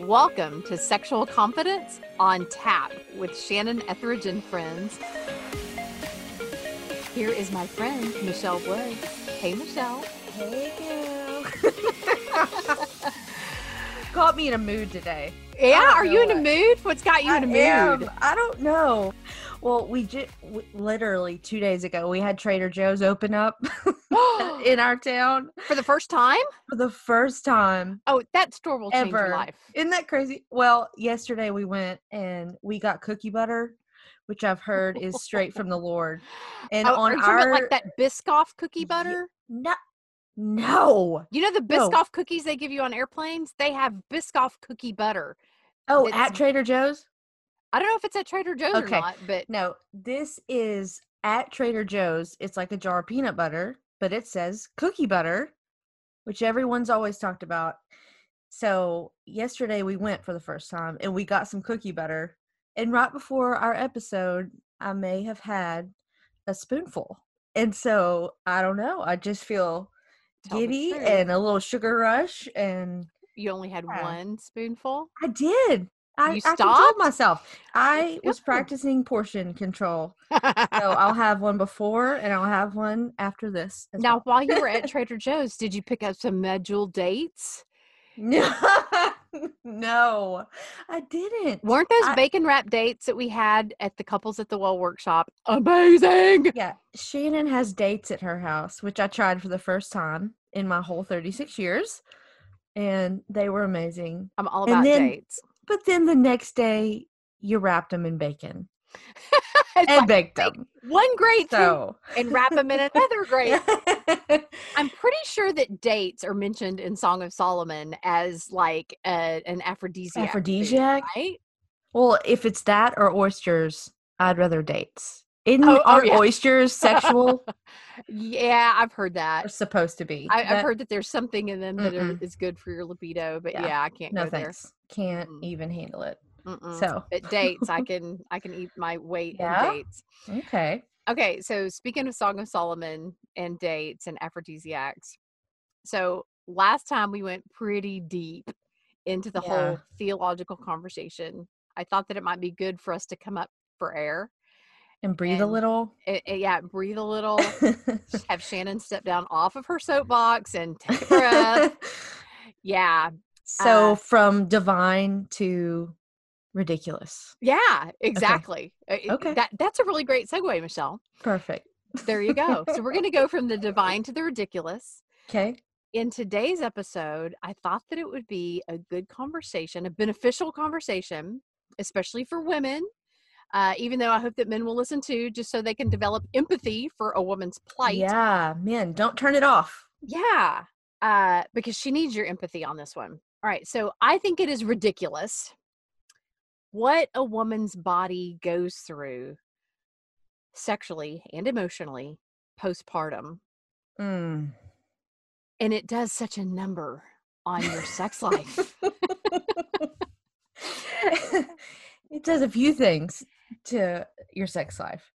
Welcome to Sexual Confidence on Tap with Shannon Ethridge and friends. Here is my friend, Michelle Woods. Hey, Michelle. Hey, girl. Caught me in a mood today. Yeah, are you in a mood? What's got you in a mood? am. I don't know. Well, we just literally two days ago we had Trader Joe's open up in our town For the first time? for the first time. Oh, that store will change your life. Isn't that crazy? Well, yesterday we went and we got cookie butter, which I've heard is straight from the Lord. And Oh, on our like that Biscoff cookie butter? no, no. You know the No. Biscoff cookies they give you on airplanes? They have Biscoff cookie butter. Oh, It's- at Trader Joe's. I don't know if it's at Trader Joe's Okay. or not, but No, this is at Trader Joe's. It's like a jar of peanut butter, but it says cookie butter, which everyone's always talked about. So, yesterday we went for the first time and we got some cookie butter. And right before our episode, I may have had a spoonful. And so, I don't know. I just feel Tell giddy and a little sugar rush And you only had Yeah. one spoonful. I did. I, You I controlled myself. I was practicing portion control. So I'll have one before and I'll have one after this. now, well. while you were at Trader Joe's, did you pick up some medjool dates? no, no, I didn't. Weren't those I- bacon wrap dates that we had at the couples at the well workshop amazing? Yeah, Shannon has dates at her house, which I tried for the first time in my whole 36 years, and they were amazing. I'm all about then- dates. But then the next day, you wrapped them in bacon and like, baked them. one great So, and wrap them in another great. I'm pretty sure that dates are mentioned in Song of Solomon as like a, an aphrodisiac. food, Aphrodisiac? right? well, if it's that or oysters, I'd rather dates. Isn't Oh, oh, aren't yeah. oysters sexual? Yeah, I've heard that. Are supposed to be. I, I've heard that there's something in them that are, is good for your libido, but Yeah. yeah, I can't no go there. Can't Mm. even handle it. Mm-mm. So At dates, I can I can eat my weight Yeah? in dates. okay. Okay, so speaking of Song of Solomon and dates and aphrodisiacs, so last time we went pretty deep into the Yeah. whole theological conversation. I thought that it might be good for us to come up for air. And breathe a little. Eh, eh, yeah, breathe a little. have Shannon step down off of her soapbox and take a breath. yeah, so Uh, from divine to ridiculous. yeah, exactly. Uh, it- Okay. that that's a really great segue, Michelle. Perfect. There you go. so we're going to go from the divine to the ridiculous. Okay. in today's episode, I thought that it would be a good conversation, a beneficial conversation, especially for women. Uh, even though I hope that men will listen too, just so they can develop empathy for a woman's plight. Yeah, men, don't turn it off. Yeah. Uh, because she needs your empathy on this one. All right. So I think it is ridiculous what a woman's body goes through sexually and emotionally postpartum. Mm. And it does such a number on your sex life. it does a few things to your sex life.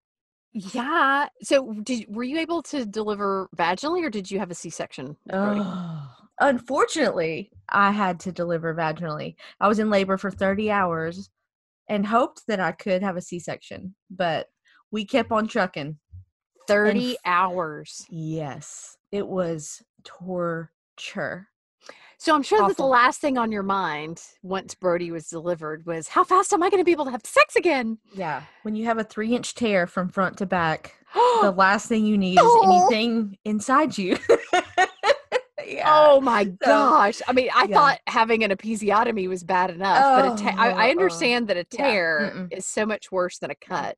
Yeah. So, did were you able to deliver vaginally, or did you have a C-section? Oh, unfortunately, I had to deliver vaginally. I was in labor for 30 hours and hoped that I could have a C section, but we kept on trucking. Thirty f- hours. Yes, it was torture. So I'm sure that the last thing on your mind once Brody was delivered was, "How fast am I going to be able to have sex again?" Yeah. When you have a three inch tear from front to back, the last thing you need is Oh. anything inside you. yeah. Oh my gosh! I mean, I yeah. thought having an episiotomy was bad enough, but a ta- I, I Oh, understand that a tear mm-mm. is so much worse than a cut.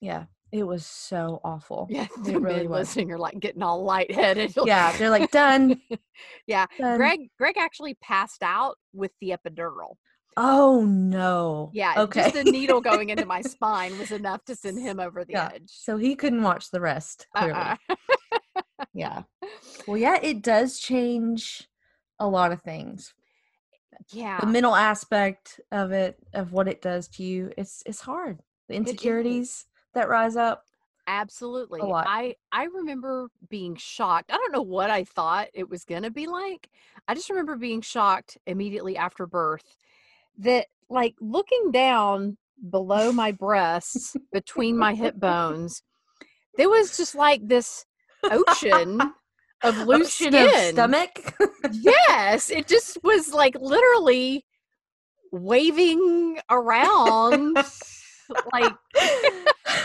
Yeah. It was so awful. Yeah, It really was. listening are like getting all lightheaded. Yeah. They're like, done. yeah. done. Greg, Greg actually passed out with the epidural. Oh no. Yeah, Okay. just the needle going into my spine was enough to send him over the Yeah, edge. So he couldn't watch the rest. Clearly. Uh-uh. Yeah. Well, yeah, it does change a lot of things. yeah, The mental aspect of it, of what it does to you, it's it's hard. The insecurities that rise up. absolutely. I I remember being shocked. I don't know what I thought it was going to be like. I just remember being shocked immediately after birth that like looking down below my breasts between my hip bones, there was just like this ocean of loose Ocean of skin. stomach. yes, it just was like literally waving around like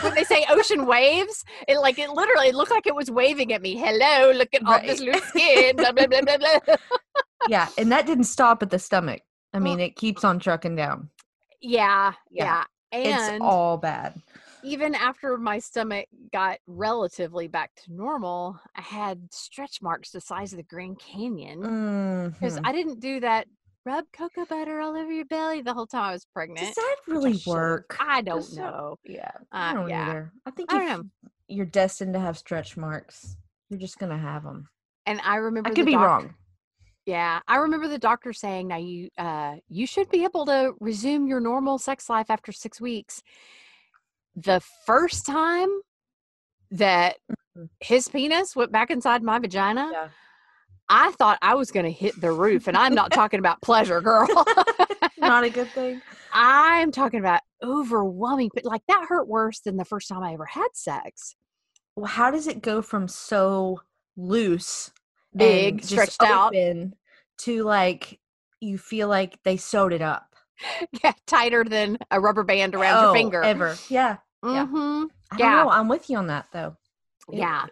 when they say ocean waves, it like it literally looked like it was waving at me. Hello, look at all this loose skin. Blah blah blah blah blah. yeah, and that didn't stop at the stomach. I Well- mean, it keeps on trucking down. Yeah, Yeah, yeah. It's all bad. even after my stomach got relatively back to normal, I had stretch marks the size of the Grand Canyon because Mhm. I didn't do that rub cocoa butter all over your belly the whole time I was pregnant. Does that I really should've. work? I don't so- know. Yeah, Uh, I don't yeah. either. I think I if don't know. you're destined to have stretch marks, you're just gonna have them. And I remember I could be doc- wrong. Yeah, I remember the doctor saying, "Now you, uh, you should be able to resume your normal sex life after six weeks." The first time that Mhm. his penis went back inside my vagina, Yeah. I thought I was going to hit the roof, and I'm not talking about pleasure, girl. Not a good thing. I'm talking about overwhelming, but like that hurt worse than the first time I ever had sex. Well, how does it go from so loose, Big, stretched out. to like you feel like they sewed it up Yeah, tighter than a rubber band around your Oh, finger. ever? Yeah, yeah. hmm I Yeah. know. I'm with you on that though. Yeah.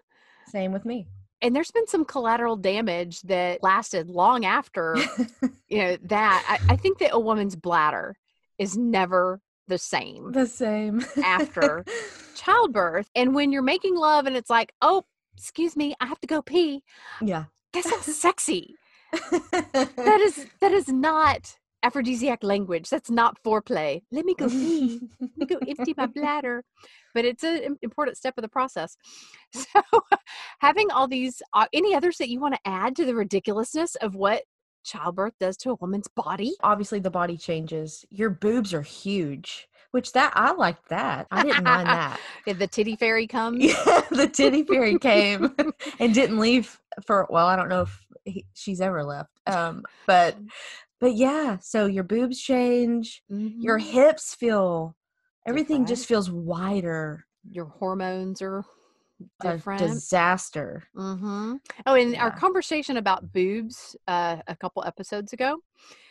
Same with me. And there's been some collateral damage that lasted long after you know that I, I think that a woman's bladder is never the same the same After. childbirth and when you're making love and it's like oh excuse me i have to go pee yeah. that's not sexy that is that is not aphrodisiac language that's not foreplay let me go pee let me go empty my bladder but it's an important step of the process so having all these uh, any others that you want to add to the ridiculousness of what childbirth does to a woman's body Obviously, the body changes. Your boobs are huge, which that I liked that. I didn't mind that. Did the titty fairy come? Yeah, the titty fairy came and didn't leave for well. I don't know if he, she's ever left. Um, but but yeah. So your boobs change. Your Mhm. hips feel. Everything Different. just feels wider. your hormones are A different disaster. hmm oh and our conversation about boobs uh, a couple episodes ago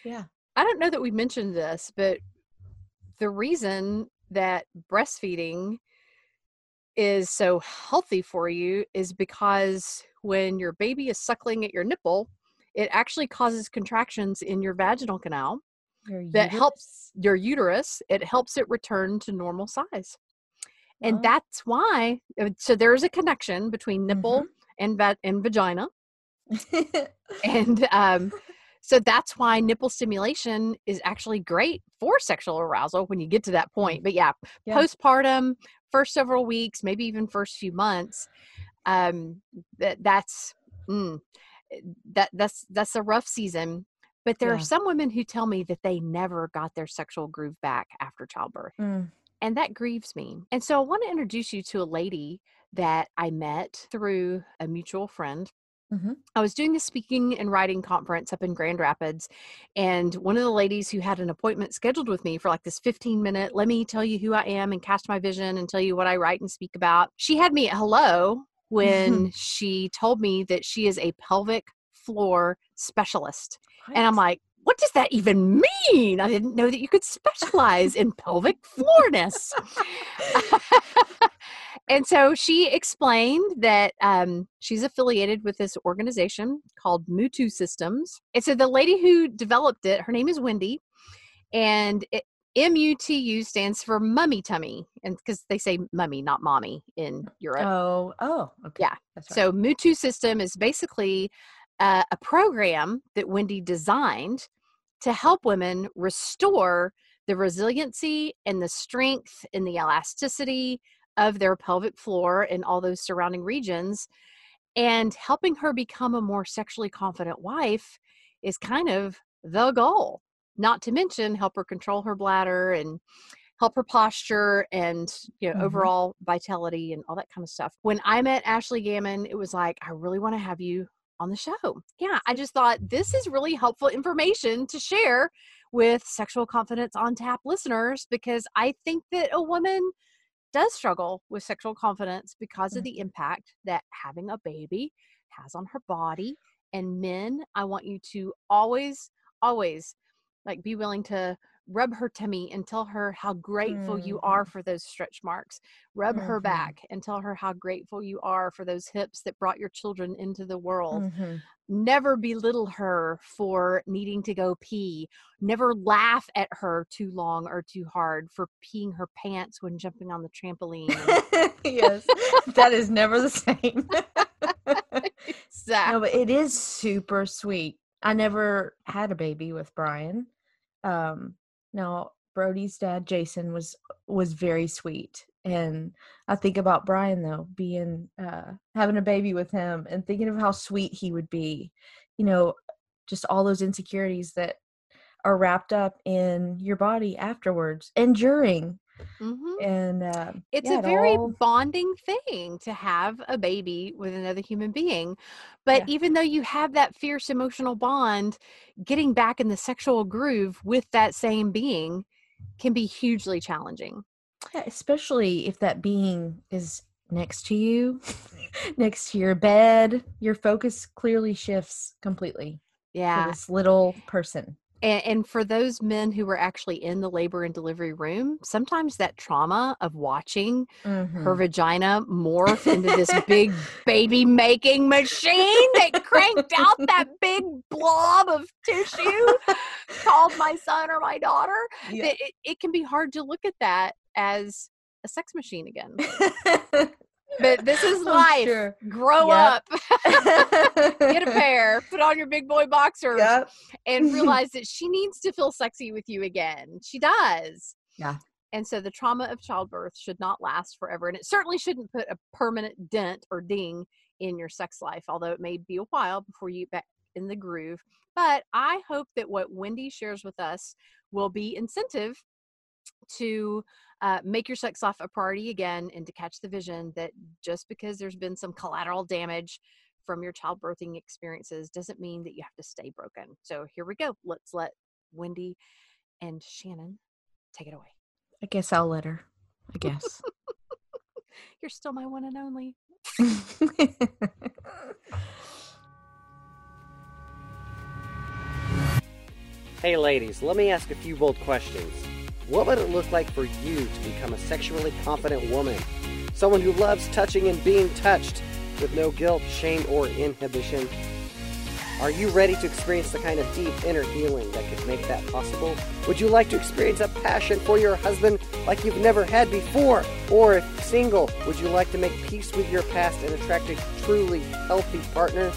Yeah. I don't know that we mentioned this, but the reason that breastfeeding is so healthy for you is because when your baby is suckling at your nipple, it actually causes contractions in your vaginal canal, Your That helps your uterus. It helps it return to normal size. And Oh. that's why, uh, so there's a connection between nipple and, va- and vagina and um, so that's why nipple stimulation is actually great for sexual arousal when you get to that point but yeah, Yeah. postpartum first several weeks maybe even first few months um, that that's mm, that that's that's a rough season but there Yeah. are some women who tell me that they never got their sexual groove back after childbirth Mm. and that grieves me. And so I want to introduce you to a lady that I met through a mutual friend. Mhm. I was doing a speaking and writing conference up in Grand Rapids, and one of the ladies who had an appointment scheduled with me for like this 15 minute, let me tell you who I am and cast my vision and tell you what I write and speak about. She had me at hello when she told me that she is a pelvic floor specialist. And I'm like, what does that even mean? I didn't know that you could specialize in pelvic floorness. and so she explained that um, she's affiliated with this organization called Mutu Systems. And so the lady who developed it, her name is Wendy, and it, MUTU stands for mummy tummy, and because they say mummy, not mommy in Europe. Oh, oh, okay. Yeah. Right. So Mutu System is basically uh, a program that Wendy designed to help women restore the resiliency and the strength and the elasticity of their pelvic floor and all those surrounding regions. And helping her become a more sexually confident wife is kind of the goal. Not to mention help her control her bladder and help her posture and you know Mhm. overall vitality and all that kind of stuff. When I met Ashley Gammon, it was like I really want to have you on the show. Yeah, I just thought this is really helpful information to share with Sexual Confidence on Tap listeners because I think that a woman does struggle with sexual confidence because of Mm. the impact that having a baby has on her body. And men, I want you to always, always like be willing to rub her tummy and tell her how grateful you are for those stretch marks. Rub her Mhm. back and tell her how grateful you are for those hips that brought your children into the world Mhm. never belittle her for needing to go pee. Never laugh at her too long or too hard for peeing her pants when jumping on the trampoline. yes, that is never the same. Exact- no, but it is super sweet. I never had a baby with Brian. Um, now Brody's dad, Jason, was was very sweet, and I think about Brian though, being uh, having a baby with him, and thinking of how sweet he would be. You know, just all those insecurities that are wrapped up in your body afterwards and during, Mhm. and uh, It's yeah, a it very all- bonding thing to have a baby with another human being. But Yeah. even though you have that fierce emotional bond, getting back in the sexual groove with that same being can be hugely challenging. Yeah, especially if that being is next to you, next to your bed, your focus clearly shifts completely Yeah. to this little person. And, and for those men who were actually in the labor and delivery room, sometimes that trauma of watching her Mhm. vagina morph into this big baby making machine that cranked out that big blob of tissue called my son or my daughter, Yeah. it, it can be hard to look at that as a sex machine again. But this is life. sure. Grow Yep. up, get a pair, put on your big boy boxers, Yep. and realize that she needs to feel sexy with you again. She does. Yeah. And so the trauma of childbirth should not last forever. And it certainly shouldn't put a permanent dent or ding in your sex life, although it may be a while before you get back in the groove. But I hope that what Wendy shares with us will be incentive to uh, make your sex life a priority again and to catch the vision that just because there's been some collateral damage from your childbirthing experiences doesn't mean that you have to stay broken. So here we go. Let's let Wendy and Shannon take it away. I guess I'll let her. I guess. You're still my one and only. Hey ladies, let me ask a few bold questions. What would it look like for you to become a sexually confident woman? Someone who loves touching and being touched with no guilt, shame, or inhibition? Are you ready to experience the kind of deep inner healing that could make that possible? Would you like to experience a passion for your husband like you've never had before? Or if single, would you like to make peace with your past and attract a truly healthy partner?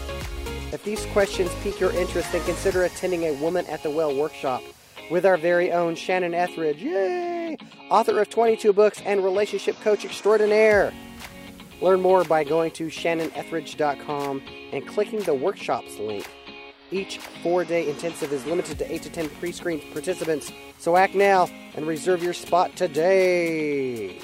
If these questions pique your interest, then consider attending a Woman at the Well workshop with our very own Shannon Ethridge, yay! Author of 22 books and relationship coach extraordinaire. Learn more by going to shannonethridge.com and clicking the workshops link. Each four day intensive is limited to 8 to 10 pre screened participants, so act now and reserve your spot today.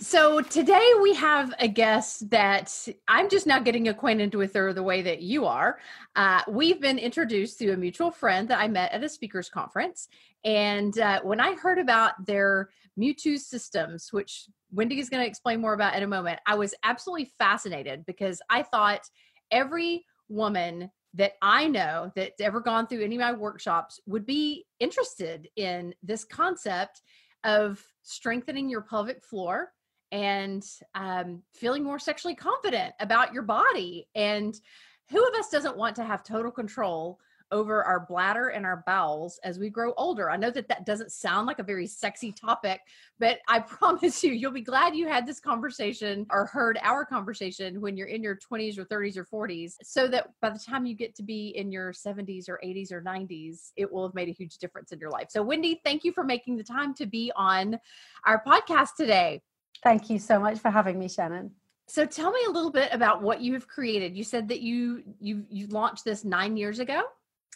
So today we have a guest that I'm just now getting acquainted with her the way that you are. Uh, we've been introduced through a mutual friend that I met at a speakers conference. And uh, when I heard about their Mutu systems, which Wendy is going to explain more about in a moment, I was absolutely fascinated because I thought every woman that I know that's ever gone through any of my workshops would be interested in this concept of strengthening your pelvic floor and um, feeling more sexually confident about your body. And who of us doesn't want to have total control over our bladder and our bowels as we grow older? I know that that doesn't sound like a very sexy topic, but I promise you, you'll be glad you had this conversation or heard our conversation when you're in your 20s or 30s or 40s, so that by the time you get to be in your 70s or 80s or 90s, it will have made a huge difference in your life. So, Wendy, thank you for making the time to be on our podcast today. Thank you so much for having me, Shannon. So tell me a little bit about what you have created. You said that you you you launched this 9 years ago.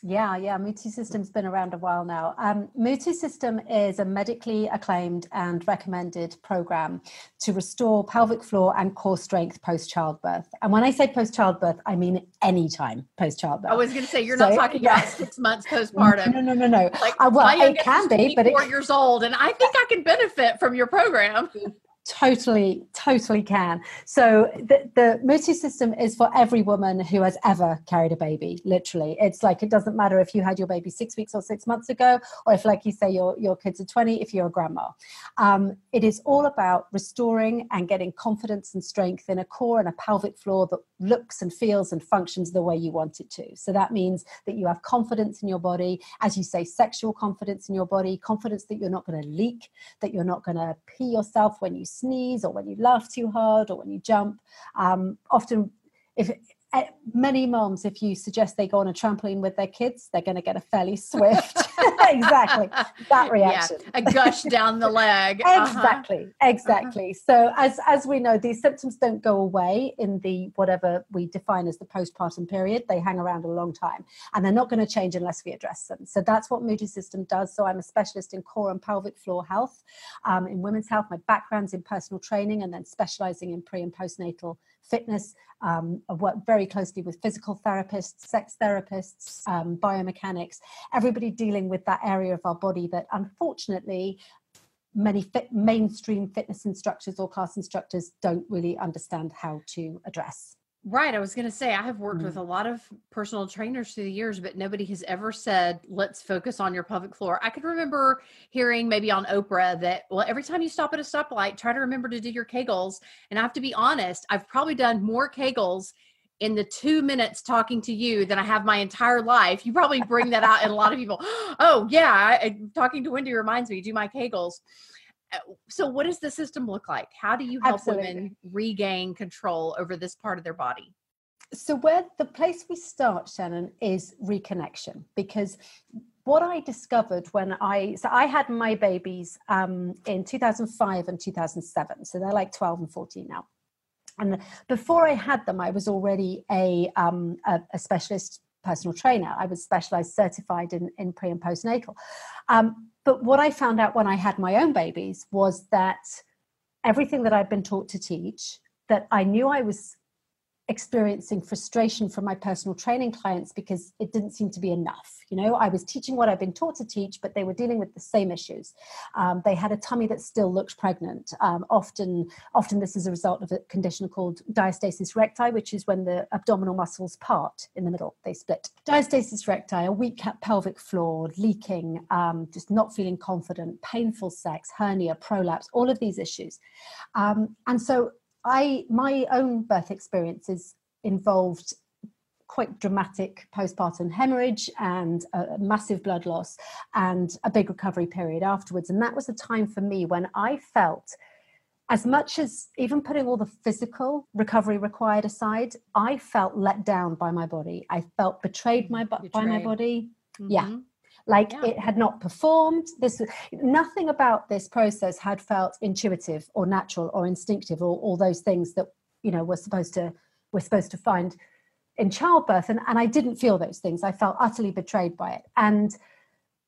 Yeah, yeah. Mutu System's been around a while now. Um, Mutu System is a medically acclaimed and recommended program to restore pelvic floor and core strength post childbirth. And when I say post childbirth, I mean any time post childbirth. I was going to say you're so, not talking yeah. about six months postpartum. No, no, no, no. Like, uh, well, it can be, but four years old, and I think I can benefit from your program. totally totally can. So the, the system is for every woman who has ever carried a baby literally. It's like it doesn't matter if you had your baby six weeks or six months ago or if like you say your, your kids are 20 if you're a grandma. Um, it is all about restoring and getting confidence and strength in a core and a pelvic floor that looks and feels and functions the way you want it to. So that means that you have confidence in your body. As you say sexual confidence in your body confidence that you're not going to leak that you're not going to pee yourself when you sneeze or when you laugh too hard or when you jump. Um, often, if many moms, if you suggest they go on a trampoline with their kids, they're going to get a fairly swift, exactly that reaction, yeah, a gush down the leg. exactly, uh-huh. exactly. Uh-huh. So as as we know, these symptoms don't go away in the whatever we define as the postpartum period. They hang around a long time, and they're not going to change unless we address them. So that's what Mutu System does. So I'm a specialist in core and pelvic floor health, um, in women's health. My background's in personal training, and then specialising in pre and postnatal fitness. Um, I've worked very closely with physical therapists, sex therapists, um, biomechanics, everybody dealing with that area of our body that unfortunately many fit, mainstream fitness instructors or class instructors don't really understand how to address. Right. I was going to say, I have worked mm. with a lot of personal trainers through the years, but nobody has ever said, let's focus on your pelvic floor. I could remember hearing maybe on Oprah that, well, every time you stop at a stoplight, try to remember to do your Kegels. And I have to be honest, I've probably done more Kegels in the two minutes talking to you than I have my entire life. You probably bring that out, in a lot of people, oh, yeah, I, talking to Wendy reminds me, do my Kegels. Uh, so what does the system look like? How do you help Absolutely. women regain control over this part of their body? So where the place we start shannon is reconnection because what i discovered when i so i had my babies um, in 2005 and 2007 so they're like 12 and 14 now. And before i had them i was already a, um, a, a specialist personal trainer. I was specialized certified in, in pre and postnatal. Um, but what I found out when I had my own babies was that everything that I'd been taught to teach, that I knew I was experiencing frustration from my personal training clients because it didn't seem to be enough. You know, I was teaching what I've been taught to teach, but they were dealing with the same issues. Um, they had a tummy that still looked pregnant. Um, often, often this is a result of a condition called diastasis recti, which is when the abdominal muscles part in the middle; they split. Diastasis recti, a weak pelvic floor, leaking, um, just not feeling confident, painful sex, hernia, prolapse, all of these issues. Um, and so I my own birth experiences involved quite dramatic postpartum hemorrhage and a massive blood loss and a big recovery period afterwards and that was a time for me when I felt as much as even putting all the physical recovery required aside I felt let down by my body I felt betrayed my betrayed. by my body mm-hmm. yeah like yeah. it had not performed. This nothing about this process had felt intuitive or natural or instinctive or all those things that you know we're supposed to we're supposed to find in childbirth. And, and i didn't feel those things. I felt utterly betrayed by it. And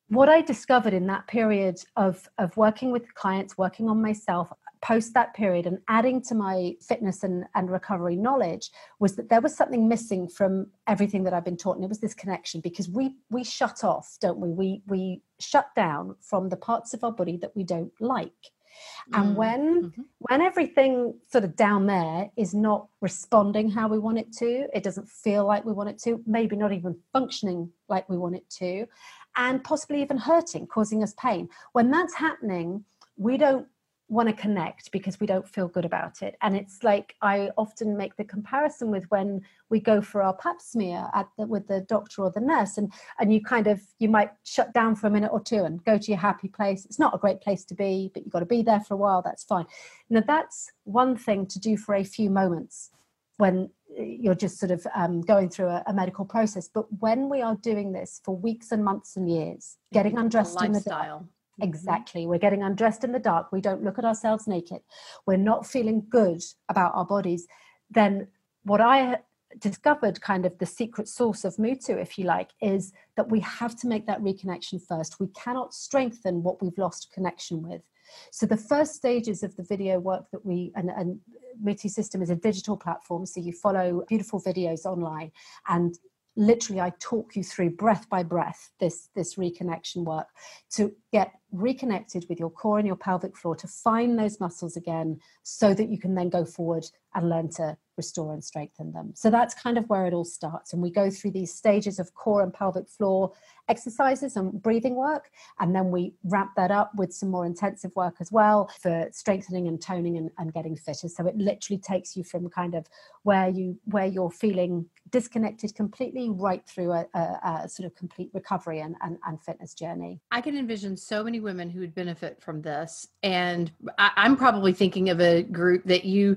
what i discovered in that period of of working with clients working on myself post that period and adding to my fitness and, and recovery knowledge was that there was something missing from everything that I've been taught. And it was this connection because we we shut off, don't we? We we shut down from the parts of our body that we don't like. And mm. when mm-hmm. when everything sort of down there is not responding how we want it to, it doesn't feel like we want it to, maybe not even functioning like we want it to, and possibly even hurting, causing us pain. When that's happening, we don't want to connect because we don't feel good about it. And it's like i often make the comparison with when we go for our pap smear at the, with the doctor or the nurse and and you kind of you might shut down for a minute or two and go to your happy place. It's not a great place to be but you've got to be there for a while that's fine. Now that's one thing to do for a few moments when you're just sort of um, going through a, a, medical process. But when we are doing this for weeks and months and years getting undressed in the Mm-hmm. Mm-hmm. Exactly. We're getting undressed in the dark. We don't look at ourselves naked. We're not feeling good about our bodies. Then, what I discovered kind of the secret source of Mutu, if you like, is that we have to make that reconnection first. We cannot strengthen what we've lost connection with. So the first stages of the video work that we and, and Mutu System is a digital platform, so you follow beautiful videos online, and literally I talk you through breath by breath this this reconnection work to get reconnected with your core and your pelvic floor to find those muscles again so that you can then go forward and learn to restore and strengthen them. So that's kind of where it all starts. And we go through these stages of core and pelvic floor exercises and breathing work. And then we wrap that up with some more intensive work as well for strengthening and toning and, and getting fitter. So it literally takes you from kind of where you where you're feeling disconnected completely right through a, a, a sort of complete recovery and, and, and fitness journey. I can envision so many women who would benefit from this. And I, am probably thinking of a group that you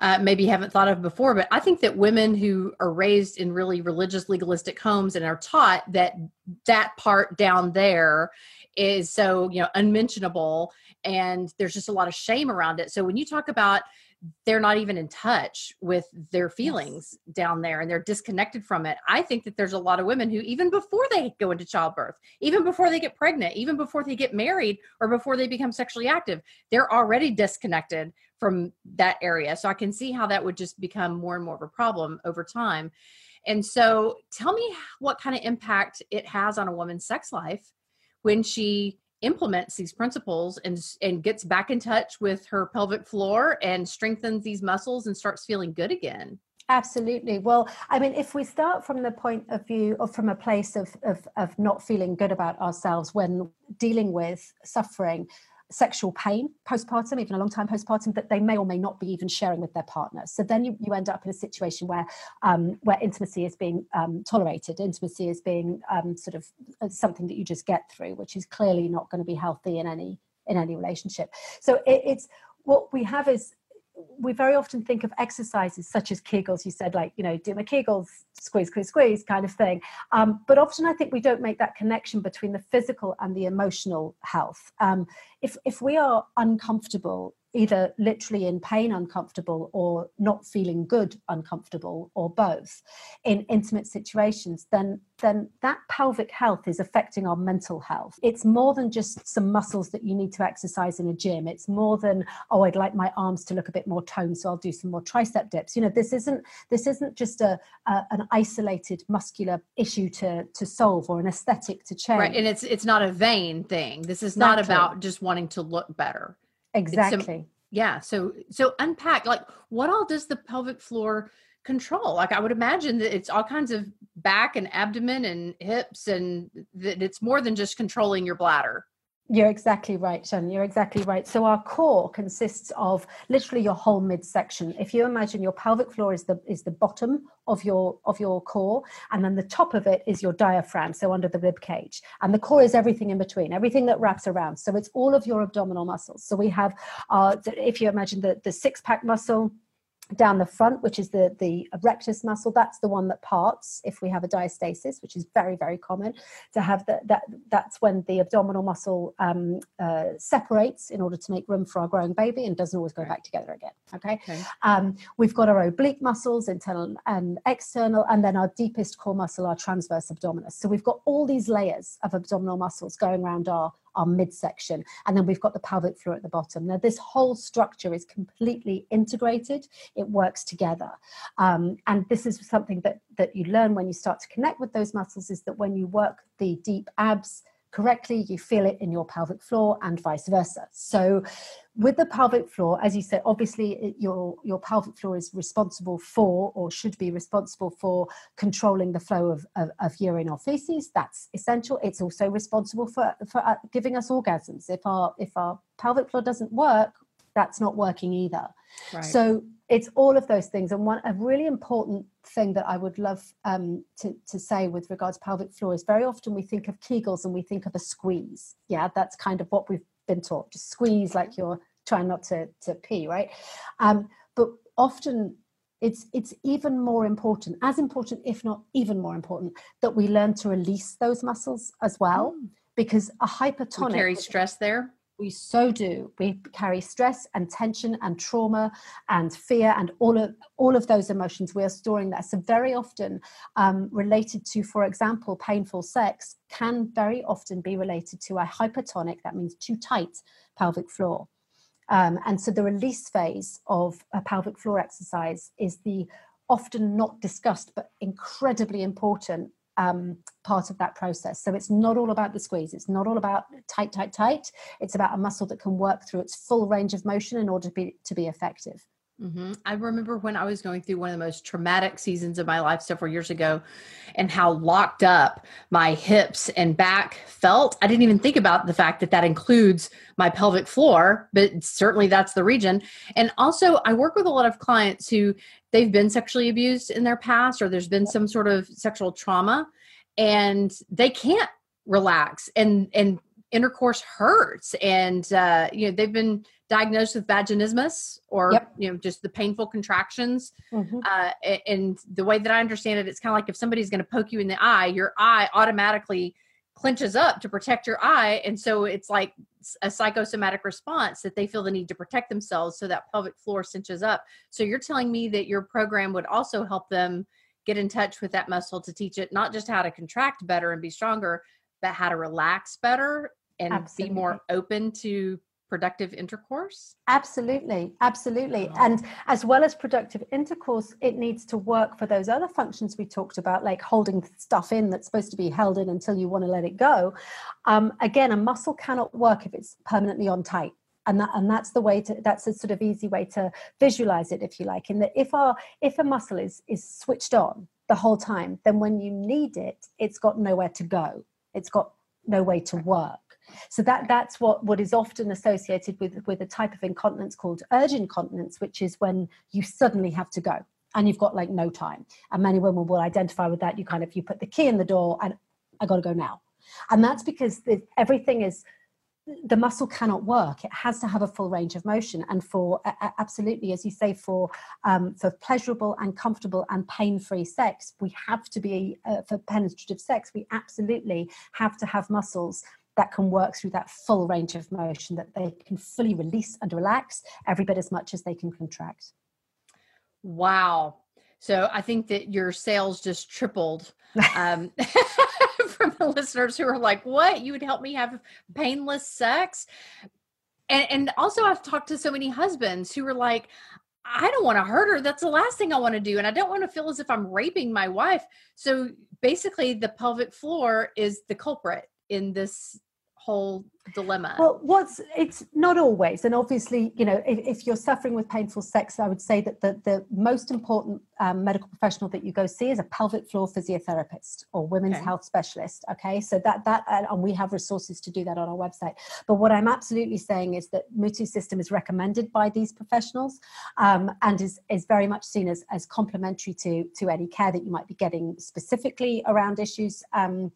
uh, maybe haven't thought of before, but I think that women who are raised in really religious, legalistic homes and are taught that that part down there is so, you know, unmentionable and there's just a lot of shame around it. So when you talk about they're not even in touch with their feelings yes. down there and they're disconnected from it. I think that there's a lot of women who, even before they go into childbirth, even before they get pregnant, even before they get married or before they become sexually active, they're already disconnected from that area. So I can see how that would just become more and more of a problem over time. And so tell me what kind of impact it has on a woman's sex life when she implements these principles and and gets back in touch with her pelvic floor and strengthens these muscles and starts feeling good again absolutely well i mean if we start from the point of view or from a place of, of of not feeling good about ourselves when dealing with suffering sexual pain postpartum, even a long time postpartum, that they may or may not be even sharing with their partner. So then you, you end up in a situation where um, where intimacy is being um, tolerated, intimacy is being um, sort of uh, something that you just get through, which is clearly not going to be healthy in any in any relationship. So it, it's what we have is we very often think of exercises such as Kegels. You said, like, you know, do my Kegels, squeeze, squeeze, squeeze kind of thing. Um, but often I think we don't make that connection between the physical and the emotional health. Um, if, if we are uncomfortable either literally in pain uncomfortable or not feeling good uncomfortable or both in intimate situations then then that pelvic health is affecting our mental health. It's more than just some muscles that you need to exercise in a gym. It's more than oh i'd like my arms to look a bit more toned so i'll do some more tricep dips. You know this isn't this isn't just a, a an isolated muscular issue to to solve or an aesthetic to change right and it's it's not a vain thing. This is exactly. not about just wanting to look better exactly. yeah so so unpack like what all does the pelvic floor control? Like i would imagine that it's all kinds of back and abdomen and hips and that it's more than just controlling your bladder you're exactly right, Shannon. You're exactly right. So our core consists of literally your whole midsection. If you imagine your pelvic floor is the is the bottom of your of your core, and then the top of it is your diaphragm, so under the rib cage, and the core is everything in between, everything that wraps around. So it's all of your abdominal muscles. So we have, uh, if you imagine the the six pack muscle down the front, which is the, the rectus muscle, that's the one that parts if we have a diastasis, which is very, very common to have that. that that's when the abdominal muscle um, uh, separates in order to make room for our growing baby and doesn't always go back together again. Okay. okay. Um, we've got our oblique muscles, internal and external, and then our deepest core muscle, our transverse abdominis. So we've got all these layers of abdominal muscles going around our our midsection. And then we've got the pelvic floor at the bottom. Now, this whole structure is completely integrated, it works together. Um, and this is something that, that you learn when you start to connect with those muscles is that when you work the deep abs, correctly, you feel it in your pelvic floor and vice versa. So with the pelvic floor, as you said, obviously it, your, your pelvic floor is responsible for or should be responsible for controlling the flow of, of, of urine or feces. That's essential. It's also responsible for, for uh, giving us orgasms. If our, if our pelvic floor doesn't work, that's not working either. Right. So it's all of those things. And one a really important thing that I would love um, to, to say with regards to pelvic floor is very often we think of Kegels and we think of a squeeze. Yeah, that's kind of what we've been taught. Just squeeze like you're trying not to, to pee, right? Um, but often it's it's even more important, as important, if not even more important, that we learn to release those muscles as well. Mm. Because a hypertonic we carry stress there We so do. We carry stress and tension and trauma and fear and all of all of those emotions. We are storing that. So very often um, related to, for example, painful sex can very often be related to a hypertonic. That means too tight pelvic floor. Um, and so the release phase of a pelvic floor exercise is the often not discussed but incredibly important um, part of that process. So it's not all about the squeeze. It's not all about tight, tight, tight. It's about a muscle that can work through its full range of motion in order to be to be effective. Mm-hmm. I remember when I was going through one of the most traumatic seasons of my life several years ago and how locked up my hips and back felt. I didn't even think about the fact that that includes my pelvic floor, but certainly that's the region. And also, I work with a lot of clients who they've been sexually abused in their past or there's been some sort of sexual trauma and they can't relax and and intercourse hurts and uh, you know they've been diagnosed with vaginismus or yep. you know just the painful contractions mm-hmm. uh, and the way that i understand it it's kind of like if somebody's going to poke you in the eye your eye automatically clenches up to protect your eye and so it's like a psychosomatic response that they feel the need to protect themselves so that pelvic floor cinches up so you're telling me that your program would also help them get in touch with that muscle to teach it not just how to contract better and be stronger but how to relax better and Absolutely. be more open to productive intercourse? Absolutely, absolutely. Oh. And as well as productive intercourse, it needs to work for those other functions we talked about, like holding stuff in that's supposed to be held in until you want to let it go. Um, again, a muscle cannot work if it's permanently on tight. And, that, and that's the way to that's a sort of easy way to visualize it if you like in that if our if a muscle is is switched on the whole time then when you need it it's got nowhere to go it's got no way to work so that that's what what is often associated with with a type of incontinence called urge incontinence, which is when you suddenly have to go and you've got like no time. And many women will identify with that. You kind of you put the key in the door and I got to go now, and that's because everything is the muscle cannot work it has to have a full range of motion and for uh, absolutely as you say for um, for pleasurable and comfortable and pain-free sex we have to be uh, for penetrative sex we absolutely have to have muscles that can work through that full range of motion, that they can fully release and relax every bit as much as they can contract. Wow. So I think that your sales just tripled um, from the listeners who are like, what? You would help me have painless sex? And, and also, I've talked to so many husbands who are like, I don't want to hurt her. That's the last thing I want to do. And I don't want to feel as if I'm raping my wife. So basically, the pelvic floor is the culprit in this whole dilemma? Well, what's it's not always, and obviously, you know, if, if you're suffering with painful sex, I would say that the the most important um, medical professional that you go see is a pelvic floor physiotherapist or women's okay. health specialist. Okay, so that that and we have resources to do that on our website. But what I'm absolutely saying is that Mutu system is recommended by these professionals um, and is is very much seen as as complementary to to any care that you might be getting specifically around issues. Um,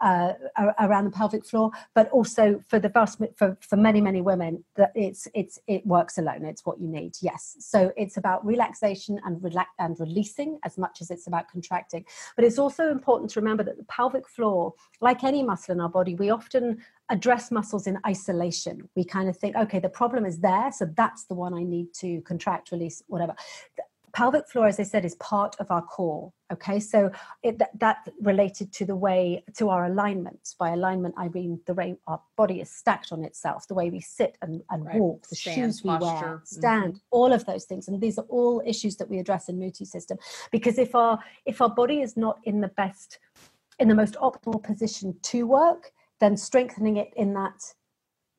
uh, around the pelvic floor, but also for the vast for, for many many women that it's it's it works alone. It's what you need. Yes, so it's about relaxation and relax and releasing as much as it's about contracting. But it's also important to remember that the pelvic floor, like any muscle in our body, we often address muscles in isolation. We kind of think, okay, the problem is there, so that's the one I need to contract, release, whatever pelvic floor as i said is part of our core okay so it, that, that related to the way to our alignment by alignment i mean the way our body is stacked on itself the way we sit and, and right. walk the stand, shoes we posture. wear stand mm-hmm. all of those things and these are all issues that we address in mutu system because if our if our body is not in the best in the most optimal position to work then strengthening it in that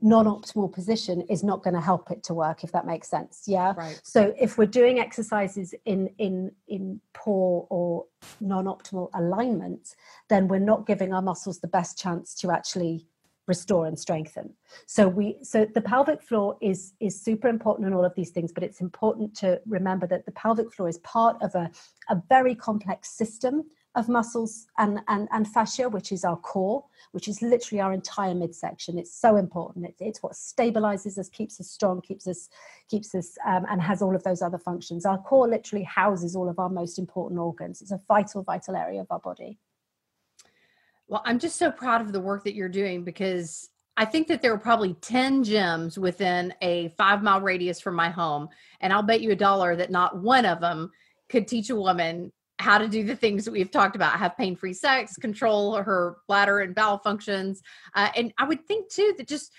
non-optimal position is not going to help it to work if that makes sense yeah right. so if we're doing exercises in in in poor or non-optimal alignment then we're not giving our muscles the best chance to actually restore and strengthen so we so the pelvic floor is is super important in all of these things but it's important to remember that the pelvic floor is part of a, a very complex system of muscles and, and, and fascia, which is our core, which is literally our entire midsection. It's so important. It's, it's what stabilizes us, keeps us strong, keeps us, keeps us, um, and has all of those other functions. Our core literally houses all of our most important organs. It's a vital, vital area of our body. Well, I'm just so proud of the work that you're doing because I think that there are probably 10 gyms within a five mile radius from my home. And I'll bet you a dollar that not one of them could teach a woman how to do the things that we've talked about have pain free sex, control her bladder and bowel functions. Uh, and I would think too that just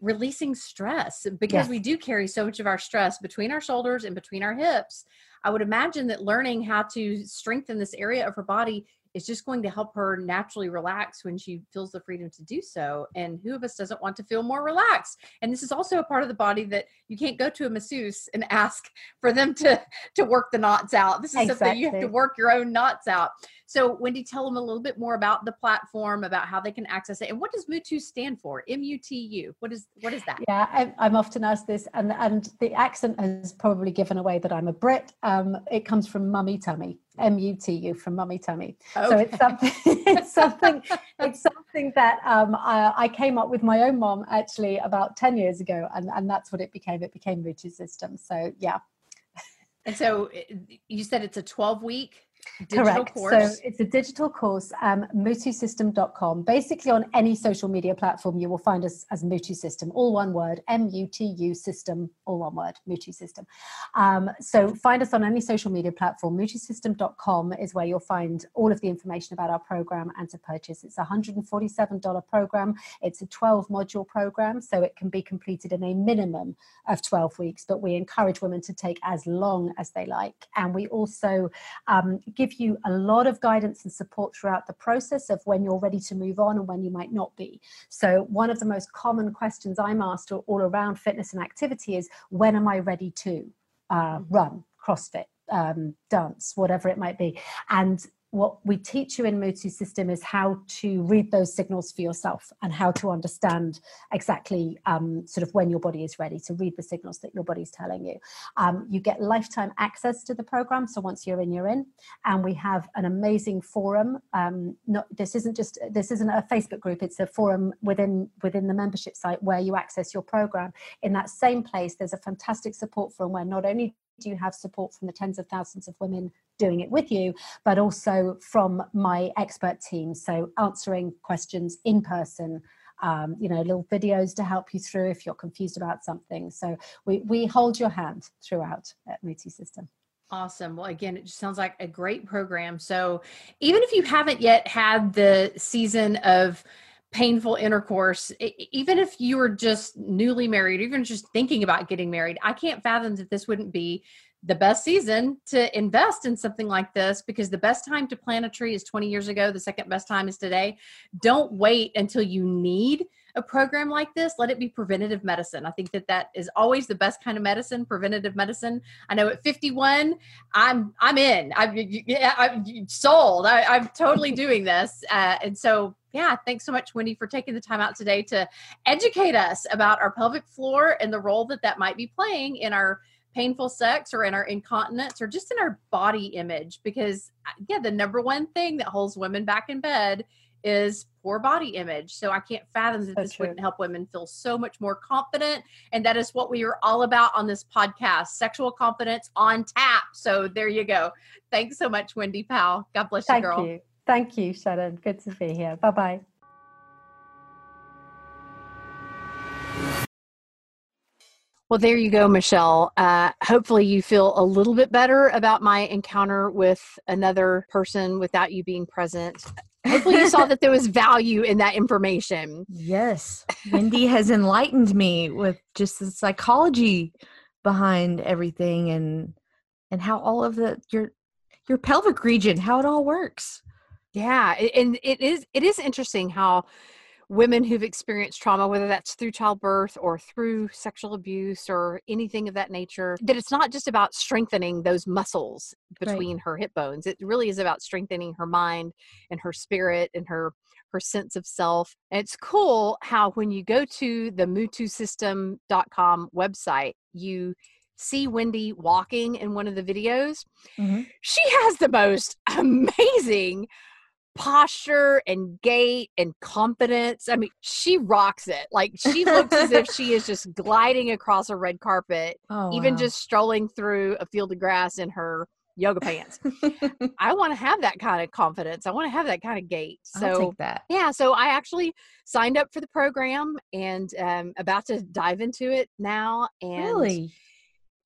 releasing stress because Yes. we do carry so much of our stress between our shoulders and between our hips. I would imagine that learning how to strengthen this area of her body is just going to help her naturally relax when she feels the freedom to do so. And who of us doesn't want to feel more relaxed? And this is also a part of the body that you can't go to a masseuse and ask for them to to work the knots out. This is something you have to work your own knots out. So, Wendy, tell them a little bit more about the platform, about how they can access it, and what does MUTU stand for? M U T U. What is what is that? Yeah, I, I'm often asked this, and and the accent has probably given away that I'm a Brit. Um, it comes from mummy tummy, M U T U from mummy tummy. So it's something. It's something. it's something that um, I, I came up with my own mom actually about ten years ago, and and that's what it became. It became Mutu System. So yeah, And so eh, you said it's a 12 week digital correct. course. So it's a digital course, um, mutusystem.com. Basically, on any social media platform, you will find us as Mutu System, all one word, M U T U System, all one word, Mutu System. Um, so find us on any social media platform. Mutusystem.com is where you'll find all of the information about our program and to purchase. It's a $147 program. It's a 12 module program, so it can be completed in a minimum of 12 weeks, but we encourage women to take as long as they like. And we also um, give you a lot of guidance and support throughout the process of when you're ready to move on and when you might not be. So, one of the most common questions I'm asked all all around fitness and activity is when am I ready to uh, run, CrossFit, um, dance, whatever it might be? And what we teach you in Mutu system is how to read those signals for yourself and how to understand exactly um, sort of when your body is ready to read the signals that your body's telling you. Um, you get lifetime access to the program, so once you're in, you're in. And we have an amazing forum. Um, not this isn't just this isn't a Facebook group; it's a forum within within the membership site where you access your program. In that same place, there's a fantastic support forum where not only you have support from the tens of thousands of women doing it with you, but also from my expert team. So answering questions in person, um, you know, little videos to help you through if you're confused about something. So we, we hold your hand throughout at Mutu System. Awesome. Well, again, it just sounds like a great program. So, even if you haven't yet had the season of painful intercourse, even if you were just newly married, even just thinking about getting married, I can't fathom that this wouldn't be the best season to invest in something like this because the best time to plant a tree is 20 years ago. The second best time is today. Don't wait until you need a program like this. Let it be preventative medicine. I think that that is always the best kind of medicine, preventative medicine. I know at 51, I'm I'm in. I'm, I'm sold. I, I'm totally doing this. Uh, and so, yeah, thanks so much, Wendy, for taking the time out today to educate us about our pelvic floor and the role that that might be playing in our painful sex or in our incontinence or just in our body image. Because, uh, yeah, the number one thing that holds women back in bed is poor body image. So I can't fathom that So this true. wouldn't help women feel so much more confident. And that is what we are all about on this podcast sexual confidence on tap. So there you go. Thanks so much, Wendy Powell. God bless you, Thank girl. you. Thank you, Shannon. Good to be here. Bye bye. Well, there you go, Michelle. Uh, hopefully, you feel a little bit better about my encounter with another person without you being present. Hopefully, you saw that there was value in that information. Yes. Wendy has enlightened me with just the psychology behind everything and and how all of the your your pelvic region, how it all works. Yeah, and it is it is interesting how women who've experienced trauma, whether that's through childbirth or through sexual abuse or anything of that nature, that it's not just about strengthening those muscles Right. between her hip bones. It really is about strengthening her mind and her spirit and her her sense of self. And it's cool how when you go to the mutusystem.com website, you see Wendy walking in one of the videos. Mhm. She has the most amazing posture and gait and confidence. I mean, she rocks it. Like she looks as if she is just gliding across a red carpet, Oh, even wow. just strolling through a field of grass in her yoga pants. I want to have that kind of confidence. I want to have that kind of gait. So yeah, so I actually signed up for the program and um, about to dive into it now. And Really?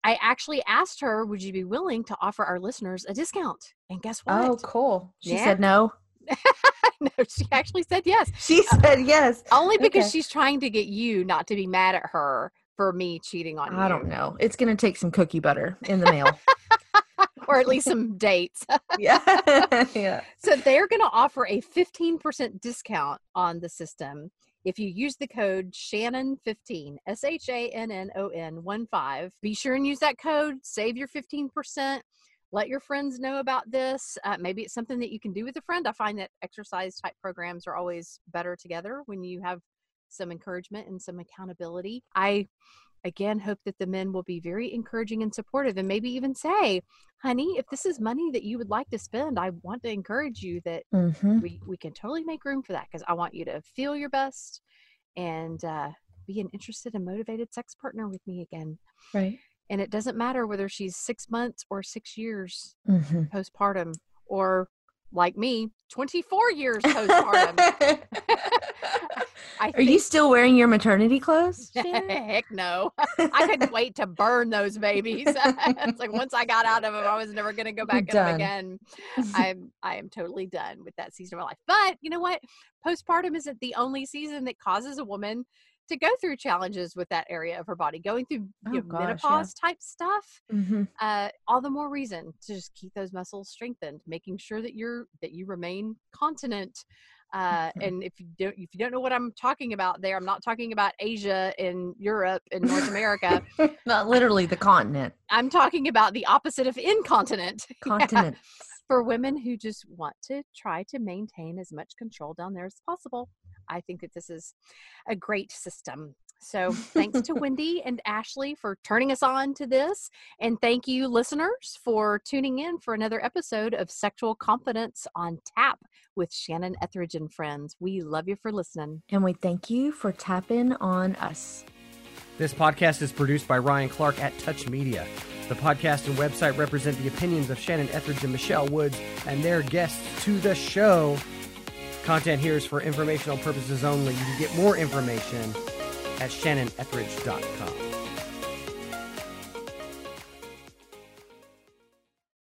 I actually asked her, "Would you be willing to offer our listeners a discount?" And guess what? Oh, cool. She Yeah. said no. no, she actually said yes. She uh, said yes. Only because Okay. she's trying to get you not to be mad at her for me cheating on you. I don't know. It's gonna take some cookie butter in the mail. or at least some dates. yeah. yeah. so they're going to offer a 15% discount on the system if you use the code Shannon15, S H A N N O N 1 5. Be sure and use that code, save your 15%. Let your friends know about this. Uh, maybe it's something that you can do with a friend. I find that exercise type programs are always better together when you have some encouragement and some accountability. I again hope that the men will be very encouraging and supportive and maybe even say, honey, if this is money that you would like to spend, I want to encourage you that Mm-hmm. we, we can totally make room for that because I want you to feel your best and uh, be an interested and motivated sex partner with me again. Right. And it doesn't matter whether she's six months or six years Mm-hmm. postpartum or like me, 24 years postpartum. Are you still wearing your maternity clothes? Heck no. I couldn't wait to burn those babies. it's like once I got out of them, I was never going to go back in them again. I'm I am totally done with that season of my life. But you know what? Postpartum isn't the only season that causes a woman to go through challenges with that area of her body, going through Oh, know, gosh, yeah. menopause type stuff. mm-hmm. Uh, all the more reason to just keep those muscles strengthened, making sure that you're that you remain continent. Uh, Mhm. and if you don't if you don't know what I'm talking about there, I'm not talking about Asia and Europe and North America. Not literally the continent. I'm talking about the opposite of incontinent. Yeah. Continent. For women who just want to try to maintain as much control down there as possible. I think that this is a great system. So thanks to Wendy and Ashley for turning us on to this. And thank you, listeners, for tuning in for another episode of Sexual Confidence on Tap with Shannon Ethridge and friends. We love you for listening. And we thank you for tapping on us. This podcast is produced by Ryan Clark at Touch Media. The podcast and website represent the opinions of Shannon Ethridge and Michelle Woods and their guests to the show. Content here is for informational purposes only. You can get more information at shannonethridge.com.